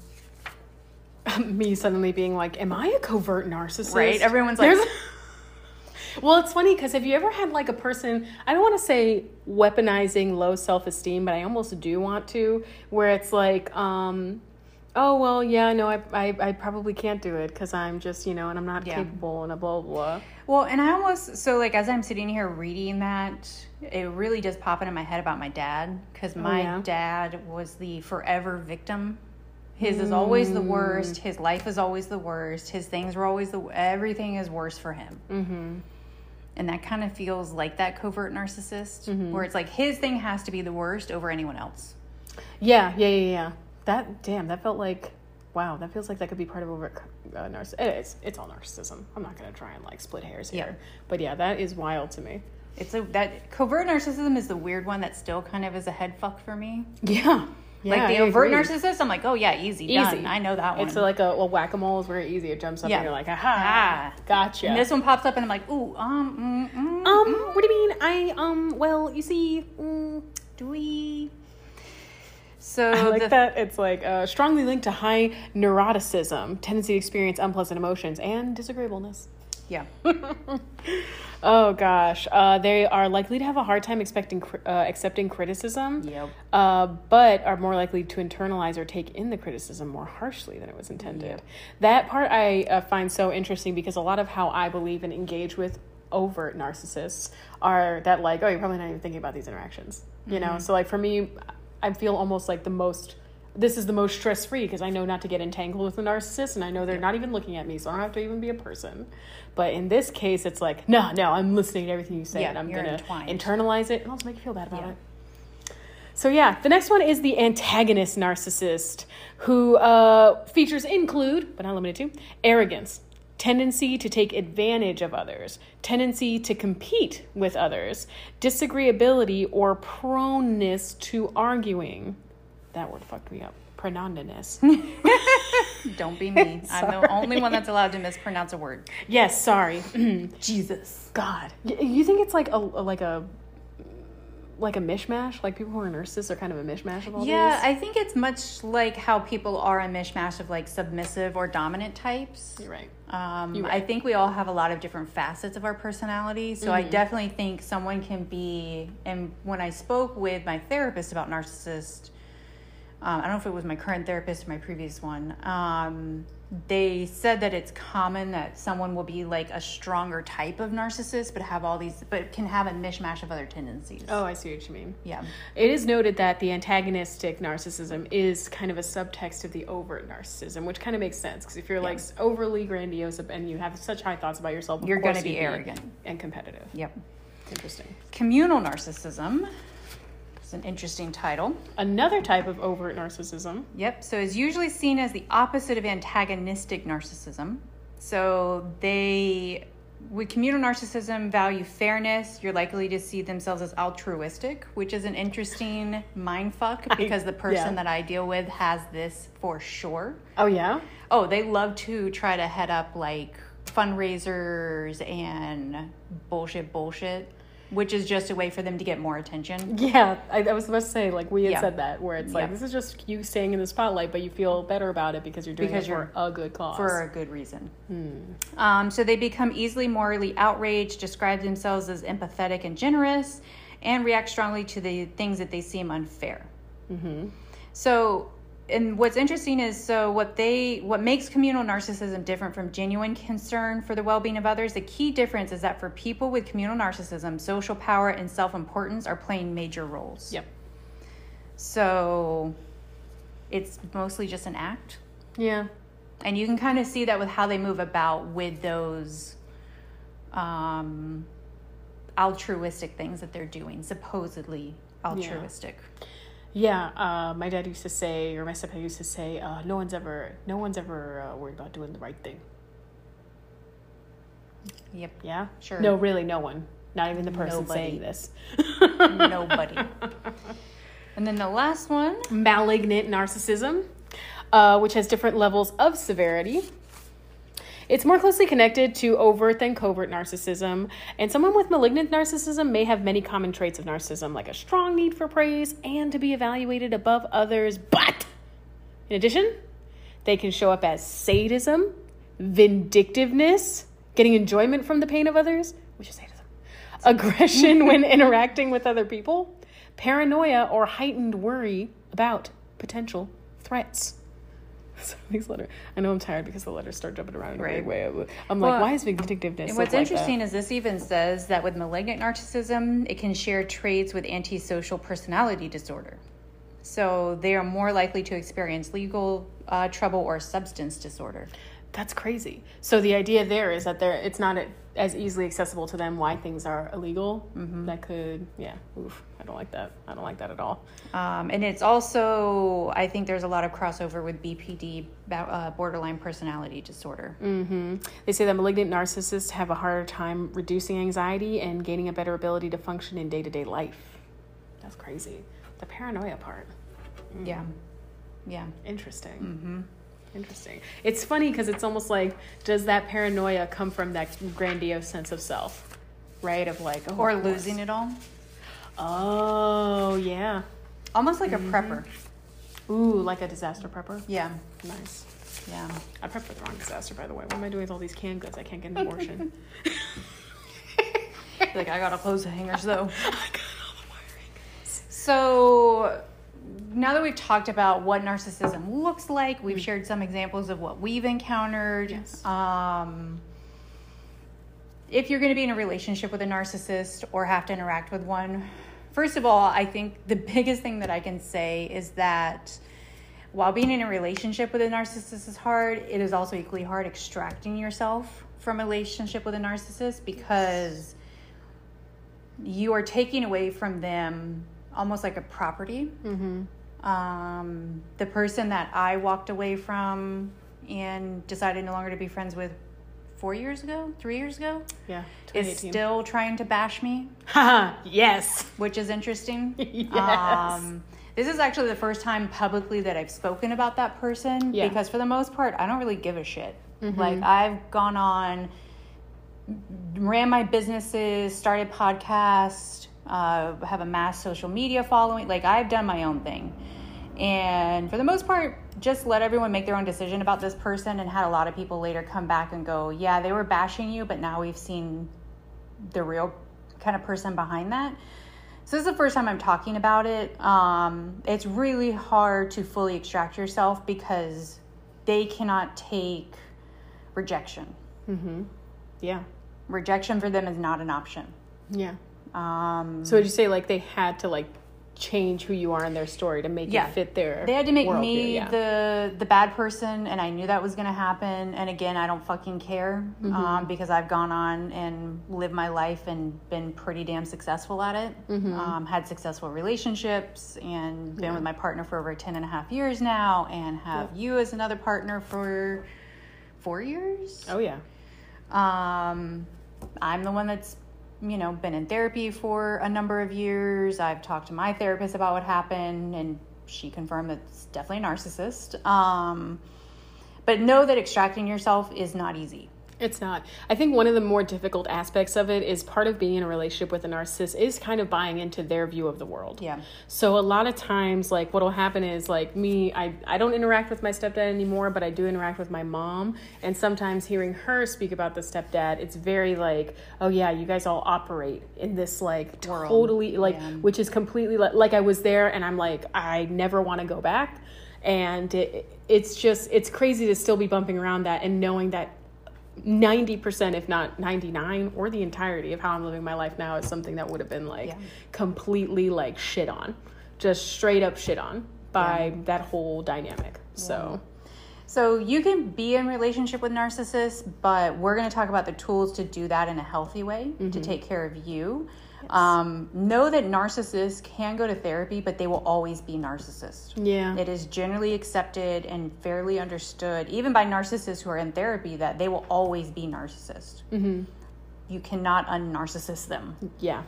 me suddenly being like, "Am I a covert narcissist?" Right? Everyone's like. well, it's funny because have you ever had like a person? I don't want to say weaponizing low self esteem, but I almost do want to, where it's like, um, oh well, yeah, no, I I, I probably can't do it because I'm just you know, and I'm not yeah. capable, and a blah blah blah. Well, and I almost so like as I'm sitting here reading that it really does pop into my head about my dad because oh, my oh, yeah? dad was the forever victim. His mm. is always the worst. Mm. His life is always the worst. His things were always the everything is worse for him. Mm-hmm. And that kind of feels like that covert narcissist, mm-hmm. where it's like his thing has to be the worst over anyone else. Yeah, yeah, yeah, yeah. That damn, that felt like Wow, that feels like that could be part of over uh. It is. It's all narcissism. I'm not gonna try and like split hairs here, Yeah. but yeah, that is wild to me. It's a that covert narcissism is the weird one that still kind of is a head fuck for me. Yeah, yeah like the I overt agree. narcissist, I'm like, oh yeah, easy, Easy. done. I know that one. It's like a well, whack a mole is very easy. It jumps up Yeah. and you're like, aha, Ah. gotcha. and this one pops up, and I'm like, ooh, um, mm, mm, um, what do you mean? I um, well, you see, mm, do we? So I like the, that. It's like uh, strongly linked to high neuroticism, tendency to experience unpleasant emotions, and disagreeableness. Yeah, Oh gosh, uh, they are likely to have a hard time expecting uh, accepting criticism. Yep. Uh, but are more likely to internalize or take in the criticism more harshly than it was intended. That part I uh, find so interesting because a lot of how I believe and engage with overt narcissists are that like, oh, you're probably not even thinking about these interactions. You know, so like for me, I feel almost like the most. This is the most stress free because I know not to get entangled with a narcissist and I know they're not even looking at me, so I don't have to even be a person. But in this case, it's like, no, no, I'm listening to everything you say Yeah, and I'm gonna internalize it and also make you feel bad about Yeah. it. So yeah, the next one is the antagonist narcissist, who uh, features include, but not limited to, arrogance, tendency to take advantage of others, tendency to compete with others, disagreeability or proneness to arguing. That word fucked me up. Pronondiness. don't be me. I'm the only one that's allowed to mispronounce a word. yes, sorry. Jesus. God, Y- you think it's like a like a like a mishmash? Like people who are narcissists are kind of a mishmash of all these? Yeah, these. I think it's much like how people are a mishmash of like submissive or dominant types. You're right. Um, You're right. I think we all have a lot of different facets of our personality. So Mm-hmm. I definitely think someone can be, and when I spoke with my therapist about narcissist, um, I don't know if it was my current therapist or my previous one, um, they said that it's common that someone will be like a stronger type of narcissist, but have all these, but can have a mishmash of other tendencies. Oh, I see what you mean. Yeah. It is noted that the antagonistic narcissism is kind of a subtext of the overt narcissism, which kind of makes sense because if you're like overly grandiose and you have such high thoughts about yourself, You're gonna be you'd arrogant. and competitive. Yep. Interesting. Communal narcissism. It's an interesting title. Another type of overt narcissism. Yep. So it's usually seen as the opposite of antagonistic narcissism. So they, with communal narcissism, value fairness. You're likely to see themselves as altruistic, which is an interesting mind fuck because the person yeah. that I deal with has this for sure. Oh yeah. Oh, they love to try to head up like fundraisers and bullshit, bullshit, which is just a way for them to get more attention. Yeah, I, I was supposed to say like we had Yeah. said that where it's like Yeah. this is just you staying in the spotlight, but you feel better about it because you're doing Because it for a good cause. for a good reason. Um, so they become easily morally outraged, describe themselves as empathetic and generous, and react strongly to the things that they seem unfair. So, and what's interesting is so what they what makes communal narcissism different from genuine concern for the well-being of others. The key difference is that for people with communal narcissism, social power and self-importance are playing major roles. Yep. So, it's mostly just an act. Yeah. and you can kind of see that with how they move about with those um, altruistic things that they're doing, supposedly altruistic. Yeah, uh, my dad used to say, or my stepdad used to say, uh, "No one's ever, no one's ever uh, worried about doing the right thing." Yep, Yeah, Sure. No, really, no one. Not even the person Nobody. saying this. nobody. and then the last one, Malignant narcissism, uh, which has different levels of severity. It's more closely connected to overt than covert narcissism, and someone with malignant narcissism may have many common traits of narcissism, like a strong need for praise and to be evaluated above others. But in addition, they can show up as sadism, vindictiveness, getting enjoyment from the pain of others, which is sadism, aggression when interacting with other people, paranoia or heightened worry about potential threats. So these letters, I know I'm tired because the letters start jumping around in a Right. weird way. I'm like, Well, why is vindictiveness? what's like interesting is this even says that with malignant narcissism, it can share traits with antisocial personality disorder. So they are more likely to experience legal uh, trouble or substance disorder. That's crazy. So the idea there is that there, it's not as easily accessible to them why things are illegal Mm-hmm. that could yeah oof i don't like that i don't like that at all Um, and it's also, I think there's a lot of crossover with BPD, uh, borderline personality disorder. Mm-hmm. they say that malignant narcissists have a harder time reducing anxiety and gaining a better ability to function in day-to-day life that's crazy the paranoia part Yeah. Yeah. interesting Mm-hmm. interesting it's funny because it's almost like does that paranoia come from that grandiose sense of self right of like oh, Or losing it all. Oh yeah Almost like Mm-hmm. a prepper. ooh like a disaster prepper Yeah. nice Yeah. I prepped for the wrong disaster, by the way. What am I doing with all these canned goods? I can't get an abortion. like, I gotta close the hangers though. I got all the wiring. So now that we've talked about what narcissism looks like, we've shared some examples of what we've encountered. Yes. Um, if you're going to be in a relationship with a narcissist or have to interact with one, first of all, I think the biggest thing that I can say is that while being in a relationship with a narcissist is hard, it is also equally hard extracting yourself from a relationship with a narcissist because you are taking away from them almost like a property. Mm-hmm. Um, the person that I walked away from and decided no longer to be friends with four years ago, three years ago, Yeah. is still trying to bash me, yes. which is interesting. Yes. Um, this is actually the first time publicly that I've spoken about that person Yeah. because for the most part, I don't really give a shit. Mm-hmm. Like I've gone on, ran my businesses, started podcasts, uh, have a mass social media following. Like I've done my own thing, and for the most part, just let everyone make their own decision about this person. And had a lot of people later come back and go, "Yeah, they were bashing you, but now we've seen the real kind of person behind that." So this is the first time I'm talking about it. Um, it's really hard to fully extract yourself because they cannot take rejection. Mm-hmm. Yeah. Rejection for them is not an option. Yeah. Um, So would you say like they had to like change who you are in their story to make Yeah. it fit their they had to make me yeah. the the bad person, and I knew that was going to happen. And again, I don't fucking care Mm-hmm. um, because I've gone on and lived my life and been pretty damn successful at it. Mm-hmm. Um, had successful relationships and been with my partner for over 10 and a half years now, and have you as another partner for four years. Oh yeah. Um, I'm the one that's, you know, been in therapy for a number of years. I've talked to my therapist about what happened, and she confirmed that it's definitely a narcissist. Um, but know that extracting yourself is not easy. It's not. I think one of the more difficult aspects of it is part of being in a relationship with a narcissist is kind of buying into their view of the world. Yeah. So a lot of times, like what'll happen is like me, I I don't interact with my stepdad anymore, but I do interact with my mom. And sometimes hearing her speak about the stepdad, it's very like, oh yeah, you guys all operate in this like World. totally like, Yeah. which is completely like, like I was there, and I'm like, I never want to go back. And it, it's just it's crazy to still be bumping around that and knowing that 90% if not 99 or the entirety of how i'm living my life now is something that would have been like Yeah. completely like shit on. Just straight up shit on by that whole dynamic. So So you can be in relationship with narcissists, but we're going to talk about the tools to do that in a healthy way to mm-hmm. take care of you. Um, know that narcissists can go to therapy, but they will always be narcissists. yeah It is generally accepted and fairly understood, even by narcissists who are in therapy, that they will always be narcissists. Mm-hmm. You cannot unnarcissist them. yeah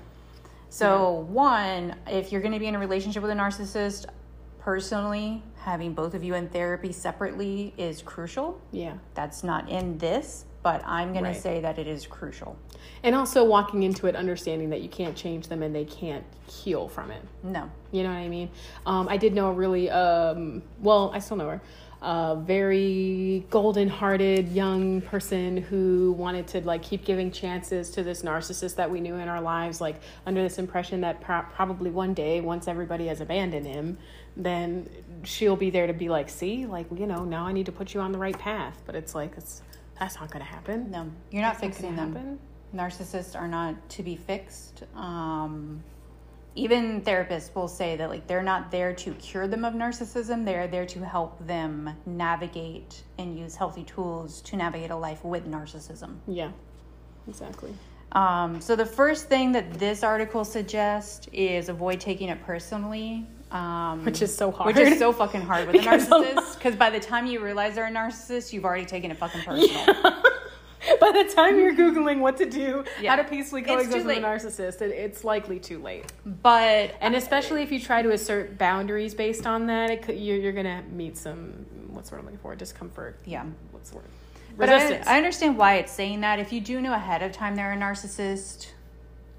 So, one, if you're going to be in a relationship with a narcissist, personally, having both of you in therapy separately is crucial. yeah That's not in this, but I'm going Right. to say that it is crucial. and also walking into it understanding that you can't change them and they can't heal from it No. You know what I mean? Um, I did know a really, um, well, I still know her, a very golden hearted young person who wanted to like keep giving chances to this narcissist that we knew in our lives, like under this impression that pro- probably one day, once everybody has abandoned him, then she'll be there to be like, see, like, you know, now I need to put you on the right path. But it's like, it's, that's not going to happen. No. You're not That's fixing gonna them. happen. narcissists are not to be fixed. Um, even therapists will say that like they're not there to cure them of narcissism. They're there to help them navigate and use healthy tools to navigate a life with narcissism. Yeah. exactly. Um, so the first thing that this article suggests is avoid taking it personally. Um, Which is so hard. Which is so fucking hard with a narcissist. Because by the time you realize they're a narcissist, you've already taken it fucking personal. By the time you're googling what to do, Yeah. how to peacefully coexist with a narcissist, it, it's likely too late. But And especially if you try to assert boundaries based on that, it could, you're, you're gonna meet some what's the word I'm looking for? Discomfort. Yeah. What's the word? But I, Resistance. I understand why it's saying that. If you do know ahead of time they're a narcissist,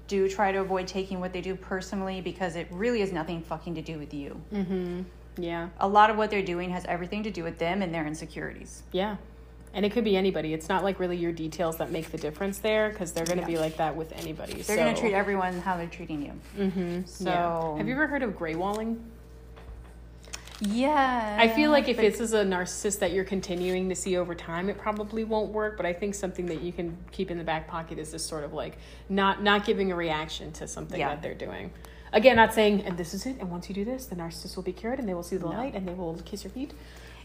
do try to avoid taking what they do personally because it really has nothing fucking to do with you. Mm-hmm. Yeah. A lot of what they're doing has everything to do with them and their insecurities. Yeah. And it could be anybody. It's not like really your details that make the difference there because they're going to Yeah. be like that with anybody. They're so. going to treat everyone how they're treating you. Mm-hmm. So- have you ever heard of gray walling? Yeah. I feel like if this is a narcissist that you're continuing to see over time, it probably won't work. But I think something that you can keep in the back pocket is this sort of like not not giving a reaction to something Yeah. that they're doing. Again, not saying and this is it, and once you do this, the narcissist will be cured, and they will see the No. light, and they will kiss your feet.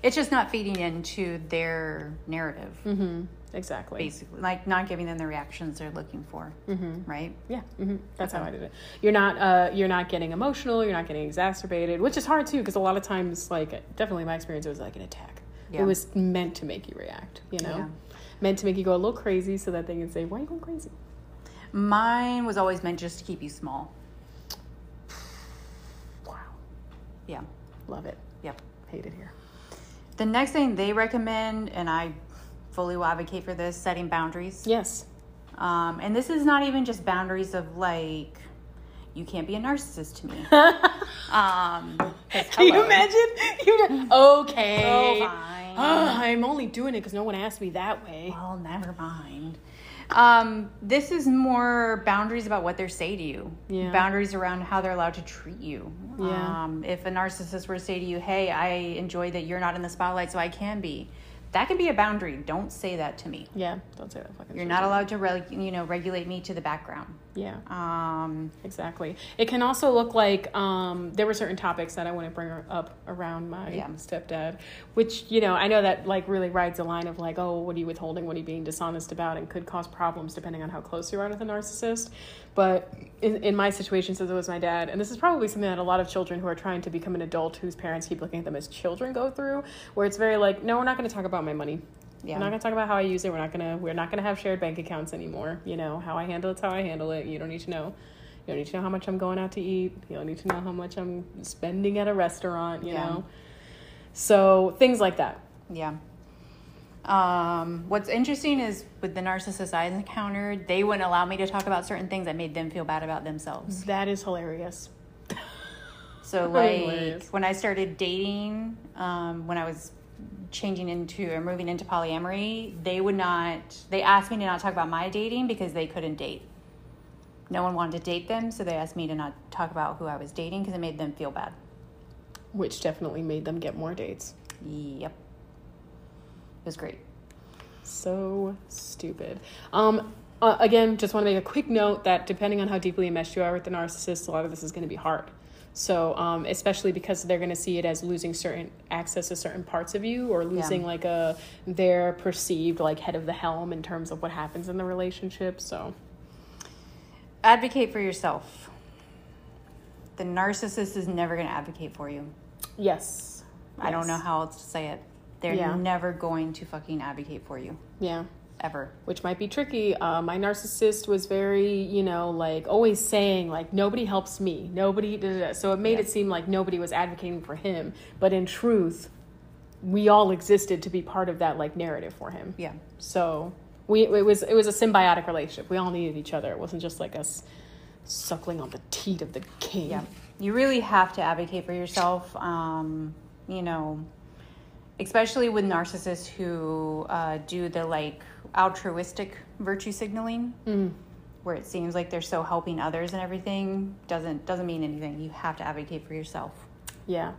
it's just not feeding into their narrative, Mm-hmm. Exactly. basically. Like not giving them the reactions they're looking for, Mm-hmm. right? Yeah, hmm that's how I did it. You're not uh, you're not getting emotional. You're not getting exacerbated, which is hard too because a lot of times, like definitely my experience, it was like an attack. Yeah. It was meant to make you react. You know, Yeah. meant to make you go a little crazy so that they can say, "Why are you going crazy?" Mine was always meant just to keep you small. Wow, Yeah. love it. Yep. Hate it here. The next thing they recommend, and I fully will advocate for this, setting boundaries. Yes. Um, and this is not even just boundaries of like, you can't be a narcissist to me. um, Can you imagine? You okay? Oh, fine. I'm only doing it because no one asked me that way. Well, never mind. Um, this is more boundaries about what they say to you. Yeah. Boundaries around how they're allowed to treat you. Yeah. Um, if a narcissist were to say to you, "Hey, I enjoy that you're not in the spotlight, so I can be," that can be a boundary. Don't say that to me. Yeah, don't say that. Fucking You're not allowed to, reg- you know, regulate me to the background. Yeah. Um, Exactly. It can also look like um, there were certain topics that I want to bring up around my Yeah. stepdad, which you know I know that like really rides the line of like, oh, what are you withholding? What are you being dishonest about? And could cause problems depending on how close you are with a narcissist. But in, in my situation, since it was my dad, and this is probably something that a lot of children who are trying to become an adult whose parents keep looking at them as children go through, where it's very like, no, we're not going to talk about my money. Yeah. We're not gonna talk about how I use it. We're not gonna we're not gonna have shared bank accounts anymore. You know how I handle it's how I handle it. You don't need to know. You don't need to know how much I'm going out to eat. You don't need to know how much I'm spending at a restaurant. You Yeah. know, so things like that. Yeah. Um, what's interesting is with the narcissist I encountered, they wouldn't allow me to talk about certain things that made them feel bad about themselves. That is hilarious. So, like, hilarious. when I started dating, um, when I was changing into or moving into polyamory, they would not, they asked me to not talk about my dating because they couldn't date. No one wanted to date them, so they asked me to not talk about who I was dating because it made them feel bad. Which definitely made them get more dates. Yep. It was great. So stupid. Um, uh, again, just want to make a quick note that depending on how deeply enmeshed you are with the narcissist, a lot of this is going to be hard. So, um, especially because they're going to see it as losing certain access to certain parts of you, or losing like a their perceived like head of the helm in terms of what happens in the relationship. So, Advocate for yourself. The narcissist is never going to advocate for you. yes, I don't know how else to say it. They're Yeah. never going to fucking advocate for you. Yeah. Ever. which might be tricky. Uh, my narcissist was very, you know, like always saying like nobody helps me, nobody. Da, da, da. So it made Yeah. it seem like nobody was advocating for him, but in truth, we all existed to be part of that like narrative for him. Yeah. So we it was it was a symbiotic relationship. We all needed each other. It wasn't just like us suckling on the teat of the king. Yeah. You really have to advocate for yourself. Um, you know, especially with narcissists who uh, do the like altruistic virtue signaling, Mm. where it seems like they're so helping others and everything doesn't doesn't mean anything. You have to advocate for yourself. Yeah.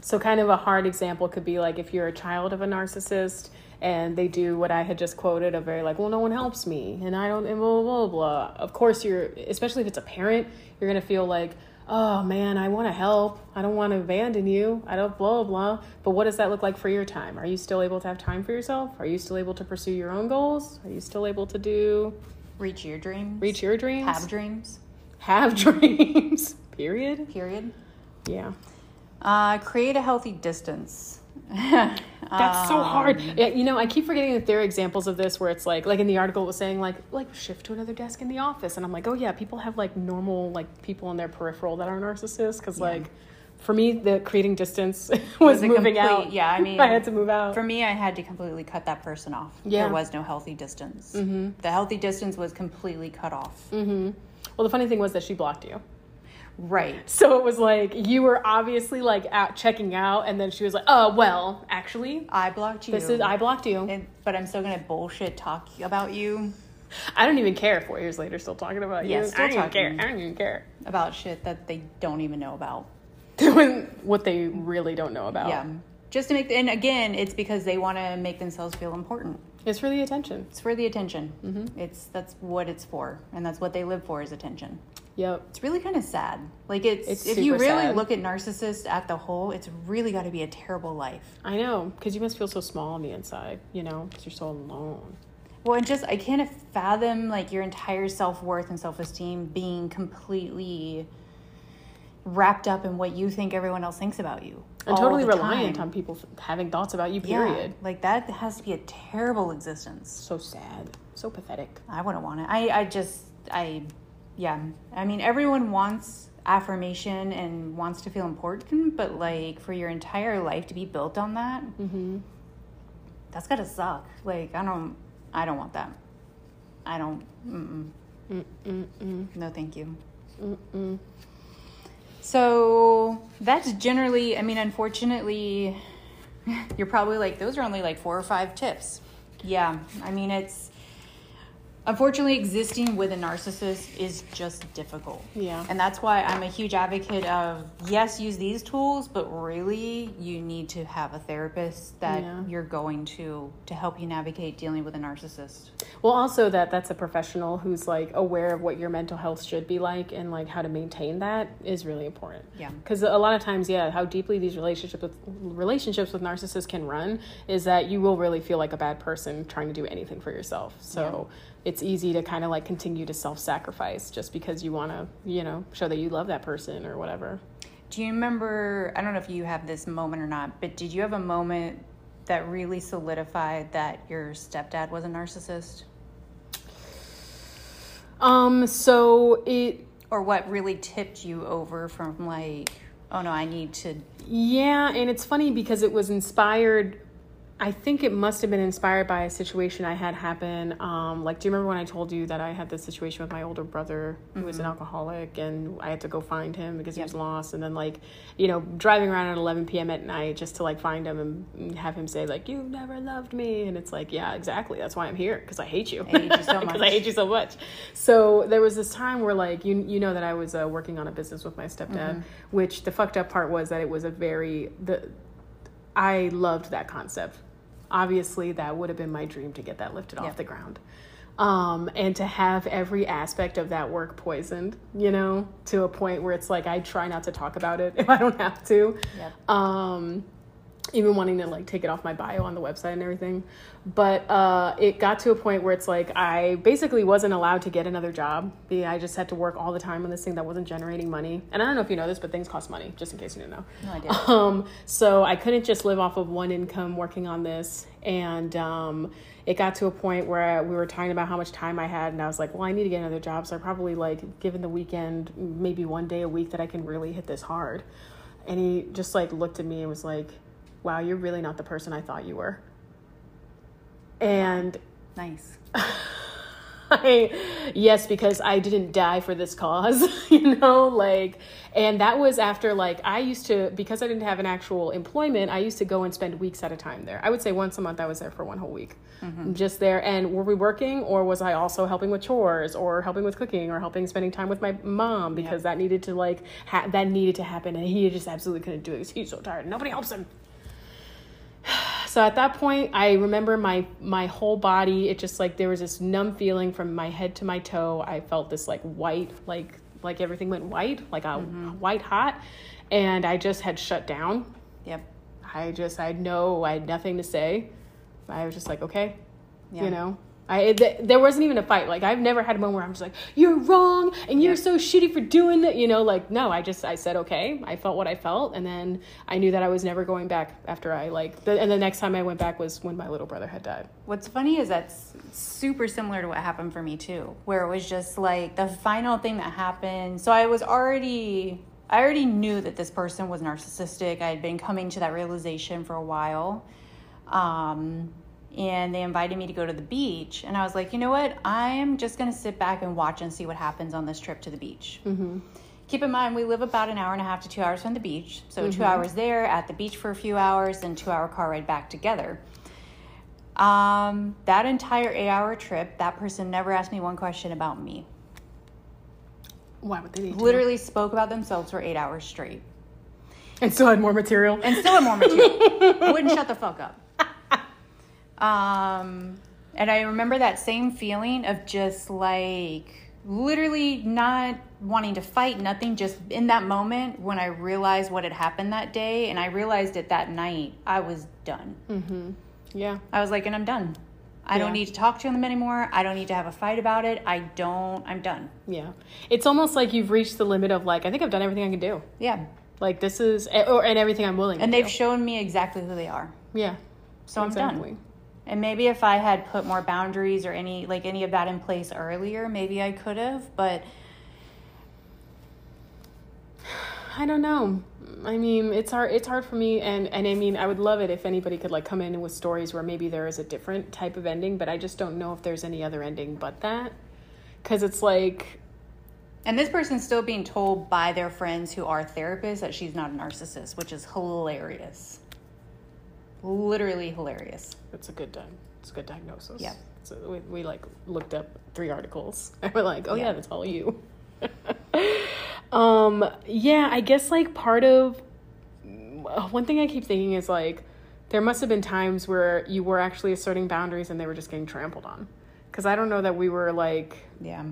So, kind of a hard example could be like if you're a child of a narcissist and they do what I had just quoted a very like, well, no one helps me and I don't, and blah, blah, blah, blah. Of course, you're, especially if it's a parent, you're going to feel like, oh man, I want to help. I don't want to abandon you. I don't, blah, blah. But what does that look like for your time? Are you still able to have time for yourself? Are you still able to pursue your own goals? Are you still able to do Reach your dreams. reach your dreams, Have dreams. have dreams. Period. Period. Yeah. Uh, create a healthy distance. That's so Um, hard. Yeah, you know, I keep forgetting that there are examples of this where it's like, like in the article it was saying like, like shift to another desk in the office, and I'm like, oh yeah, people have like normal like people in their peripheral that are narcissists because like, for me the creating distance was, Was moving complete- out. yeah, I mean, I had to move out. For me, I had to completely cut that person off. Yeah. There was no healthy distance. Mm-hmm. The healthy distance was completely cut off. well, the funny thing was that she blocked you. Right. So it was like you were obviously like out checking out, and then she was like, "Oh well, actually, I blocked you. this is I blocked you. And- but I'm still gonna bullshit talk about you I don't even care." Four years later, still talking about Yeah, you. still I don't even care. I don't even care. about shit that they don't even know about. Doing what they really don't know about. Yeah. Just to make, and again, it's because they want to make themselves feel important. It's for the attention. It's for the attention. Mm-hmm. It's that's what it's for, and that's what they live for is attention. Yep. It's really kind of sad. Like it's, It's if you really sad. look at narcissists at the whole, it's really got to be a terrible life. I know, because you must feel so small on the inside, you know, because you're so alone. Well, and just I can't fathom like your entire self worth and self esteem being completely wrapped up in what you think everyone else thinks about you, And all totally reliant time. on people having thoughts about you, Yeah, period. like that has to be a terrible existence. So sad. So pathetic. I wouldn't want it. I, I just, I, yeah. I mean, everyone wants affirmation and wants to feel important, but like for your entire life to be built on that, Mm-hmm. that's gotta suck. Like, I don't, I don't want that. I don't, mm-mm. Mm-mm-mm. no thank you. Mm-mm. So that's generally, I mean, unfortunately, you're probably like, those are only like four or five tips. Yeah, I mean, it's unfortunately existing with a narcissist is just difficult. Yeah. And that's why I'm a huge advocate of yes, use these tools, but really you need to have a therapist that Yeah. you're going to to help you navigate dealing with a narcissist. Well, also that that's a professional who's like aware of what your mental health should be like and like how to maintain that is really important. Yeah. Because a lot of times, yeah, how deeply these relationships with relationships with narcissists can run is that you will really feel like a bad person trying to do anything for yourself. So it's easy to kind of like continue to self-sacrifice just because you want to, you know, show that you love that person or whatever. Do you remember? I don't know if you have this moment or not, but did you have a moment that really solidified that your stepdad was a narcissist? Um. So it Or what really tipped you over from like, oh no, I need to. Yeah, and it's funny because it was inspired. I think it must have been inspired by a situation I had happen. Um, like, do you remember when I told you that I had this situation with my older brother who was an alcoholic and I had to go find him because he was lost? And then, like, you know, driving around at 11 p.m. at night just to like find him and have him say, like, you never loved me. And it's like, yeah, exactly. That's why I'm here because I hate you. I hate you so Because I much. hate you so much. So there was this time where, like, you you know that I was uh, working on a business with my stepdad, which the fucked up part was that it was a very the I loved that concept. Obviously, that would have been my dream to get that lifted Yeah. off the ground. Um, and to have every aspect of that work poisoned, you know, to a point where it's like I try not to talk about it if I don't have to. Yep. Um, even wanting to like take it off my bio on the website and everything. But uh, it got to a point where it's like I basically wasn't allowed to get another job. I just had to work all the time on this thing that wasn't generating money. And I don't know if you know this, but things cost money, just in case you didn't know. No idea. Um, so I couldn't just live off of one income working on this. And um, it got to a point where we were talking about how much time I had, and I was like, well, I need to get another job. So I probably like given the weekend, maybe one day a week that I can really hit this hard. And he just like looked at me and was like, wow, you're really not the person I thought you were. And Nice. I, yes, because I didn't die for this cause, you know, like, and that was after, like, I used to, because I didn't have an actual employment, I used to go and spend weeks at a time there. I would say once a month I was there for one whole week, mm-hmm. just there. And were we working, or was I also helping with chores, or helping with cooking, or helping spending time with my mom because that needed to, like, ha- that needed to happen, and he just absolutely couldn't do it because he's so tired. Nobody helps him so at that point i remember my my whole body it just like there was this numb feeling from my head to my toe. I felt this like white like like everything went white like a mm-hmm. white hot and i just had shut down. Yep. i just i had no i had nothing to say. I was just like okay Yeah. you know I th- there wasn't even a fight. Like I've never had a moment where I'm just like, "You're wrong," and you're so shitty for doing that. You know, like no, I just I said okay. I felt what I felt, and then I knew that I was never going back after I like. The, and the next time I went back was when my little brother had died. What's funny is that's super similar to what happened for me too, where it was just like the final thing that happened. So I was already, I already knew that this person was narcissistic. I had been coming to that realization for a while. Um, and they invited me to go to the beach. And I was like, you know what? I'm just going to sit back and watch and see what happens on this trip to the beach. Mm-hmm. Keep in mind, we live about an hour and a half to two hours from the beach. So, mm-hmm. two hours there, at the beach for a few hours, and two hour car ride back together. Um, that entire eight hour trip, that person never asked me one question about me. Why would they need Literally to? spoke about themselves for eight hours straight. And still had more material. And still had more material. Wouldn't shut the fuck up. Um, and I remember that same feeling of just like literally not wanting to fight, nothing, just in that moment when I realized what had happened that day. And I realized it that night, I was done. Mm-hmm. Yeah. I was like, and I'm done. I yeah. don't need to talk to them anymore. I don't need to have a fight about it. I don't, I'm done. Yeah. It's almost like you've reached the limit of like, I think I've done everything I can do. Yeah. Like this is, or, and everything I'm willing And they've do. shown me exactly who they are. Yeah. So exactly. I'm done. And maybe if I had put more boundaries or any like any of that in place earlier, maybe I could have, but I don't know. I mean, it's hard it's hard for me and and I mean, I would love it if anybody could like come in with stories where maybe there is a different type of ending, but I just don't know if there's any other ending but that. Cuz it's like and this person's still being told by their friends who are therapists that she's not a narcissist, which is hilarious literally hilarious. It's a good di- it's a good diagnosis. Yeah. So we, we like looked up three articles and we're like, oh yeah, yeah that's all you. um, yeah, I guess like part of uh, one thing I keep thinking is like there must have been times where you were actually asserting boundaries and they were just getting trampled on. Because I don't know that we were like yeah.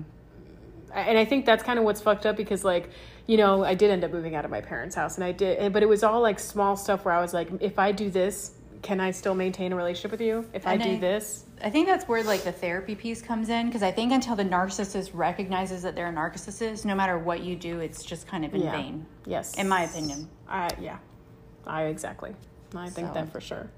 And I think that's kind of what's fucked up because like you know, I did end up moving out of my parents' house and I did, but it was all like small stuff where I was like, if I do this, can I still maintain a relationship with you if and I do I, this? I think that's where like the therapy piece comes in because I think until the narcissist recognizes that they're a narcissist, no matter what you do, it's just kind of in yeah. vain. Yes, in my opinion. I yeah, I exactly. I think so. that for sure.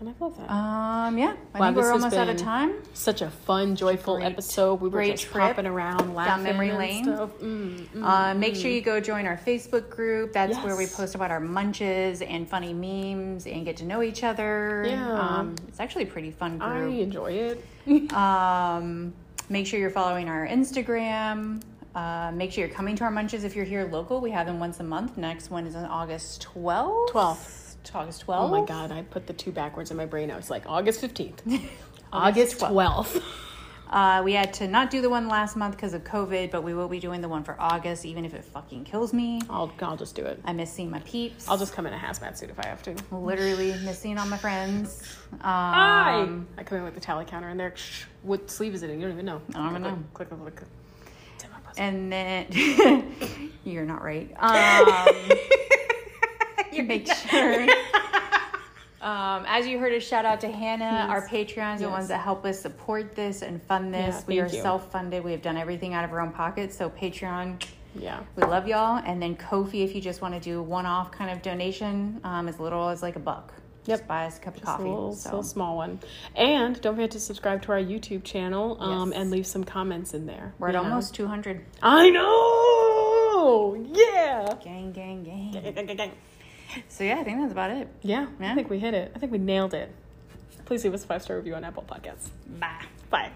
And I love that. Um, yeah, I wow, think we're almost out of time. Such a fun, joyful great, episode. We were just hopping around, laughing down memory lane. Mm, mm, uh, make sure mm. you go join our Facebook group. That's yes. where we post about our munches and funny memes and get to know each other. Yeah, um, it's actually a pretty fun group. I enjoy it. um, make sure you're following our Instagram. Uh, make sure you're coming to our munches if you're here local. We have them once a month. Next one is on August 12th. 12th. August 12th. Oh my God, I put the two backwards in my brain. I was like, August 15th. August 12th. Uh, we had to not do the one last month because of COVID, but we will be doing the one for August, even if it fucking kills me. I'll, I'll just do it. I miss seeing my peeps. I'll just come in a hazmat suit if I have to. Literally miss seeing all my friends. Um, Hi! I come in with the tally counter in there. Shh, what sleeve is it in? You don't even know. I don't even know. Click, click, click, click. And then you're not right. Um, you make sure. Um, as you heard, a shout out to Hannah, yes. our Patreons, yes. the ones that help us support this and fund this. Yeah, we are self funded. We have done everything out of our own pockets. So Patreon, yeah, we love y'all. And then Ko-fi, if you just want to do one off kind of donation, um, as little as like a buck. Yep. Just buy us a cup just of coffee. A little, so. small one. And don't forget to subscribe to our YouTube channel um, yes. and leave some comments in there. We're at almost 200. I know! Yeah! Gang, gang, gang. gang, gang, gang. So yeah, I think that's about it. Yeah, yeah, I think we hit it. I think we nailed it. Please leave us a five star review on Apple Podcasts. Bye. Bye.